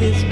this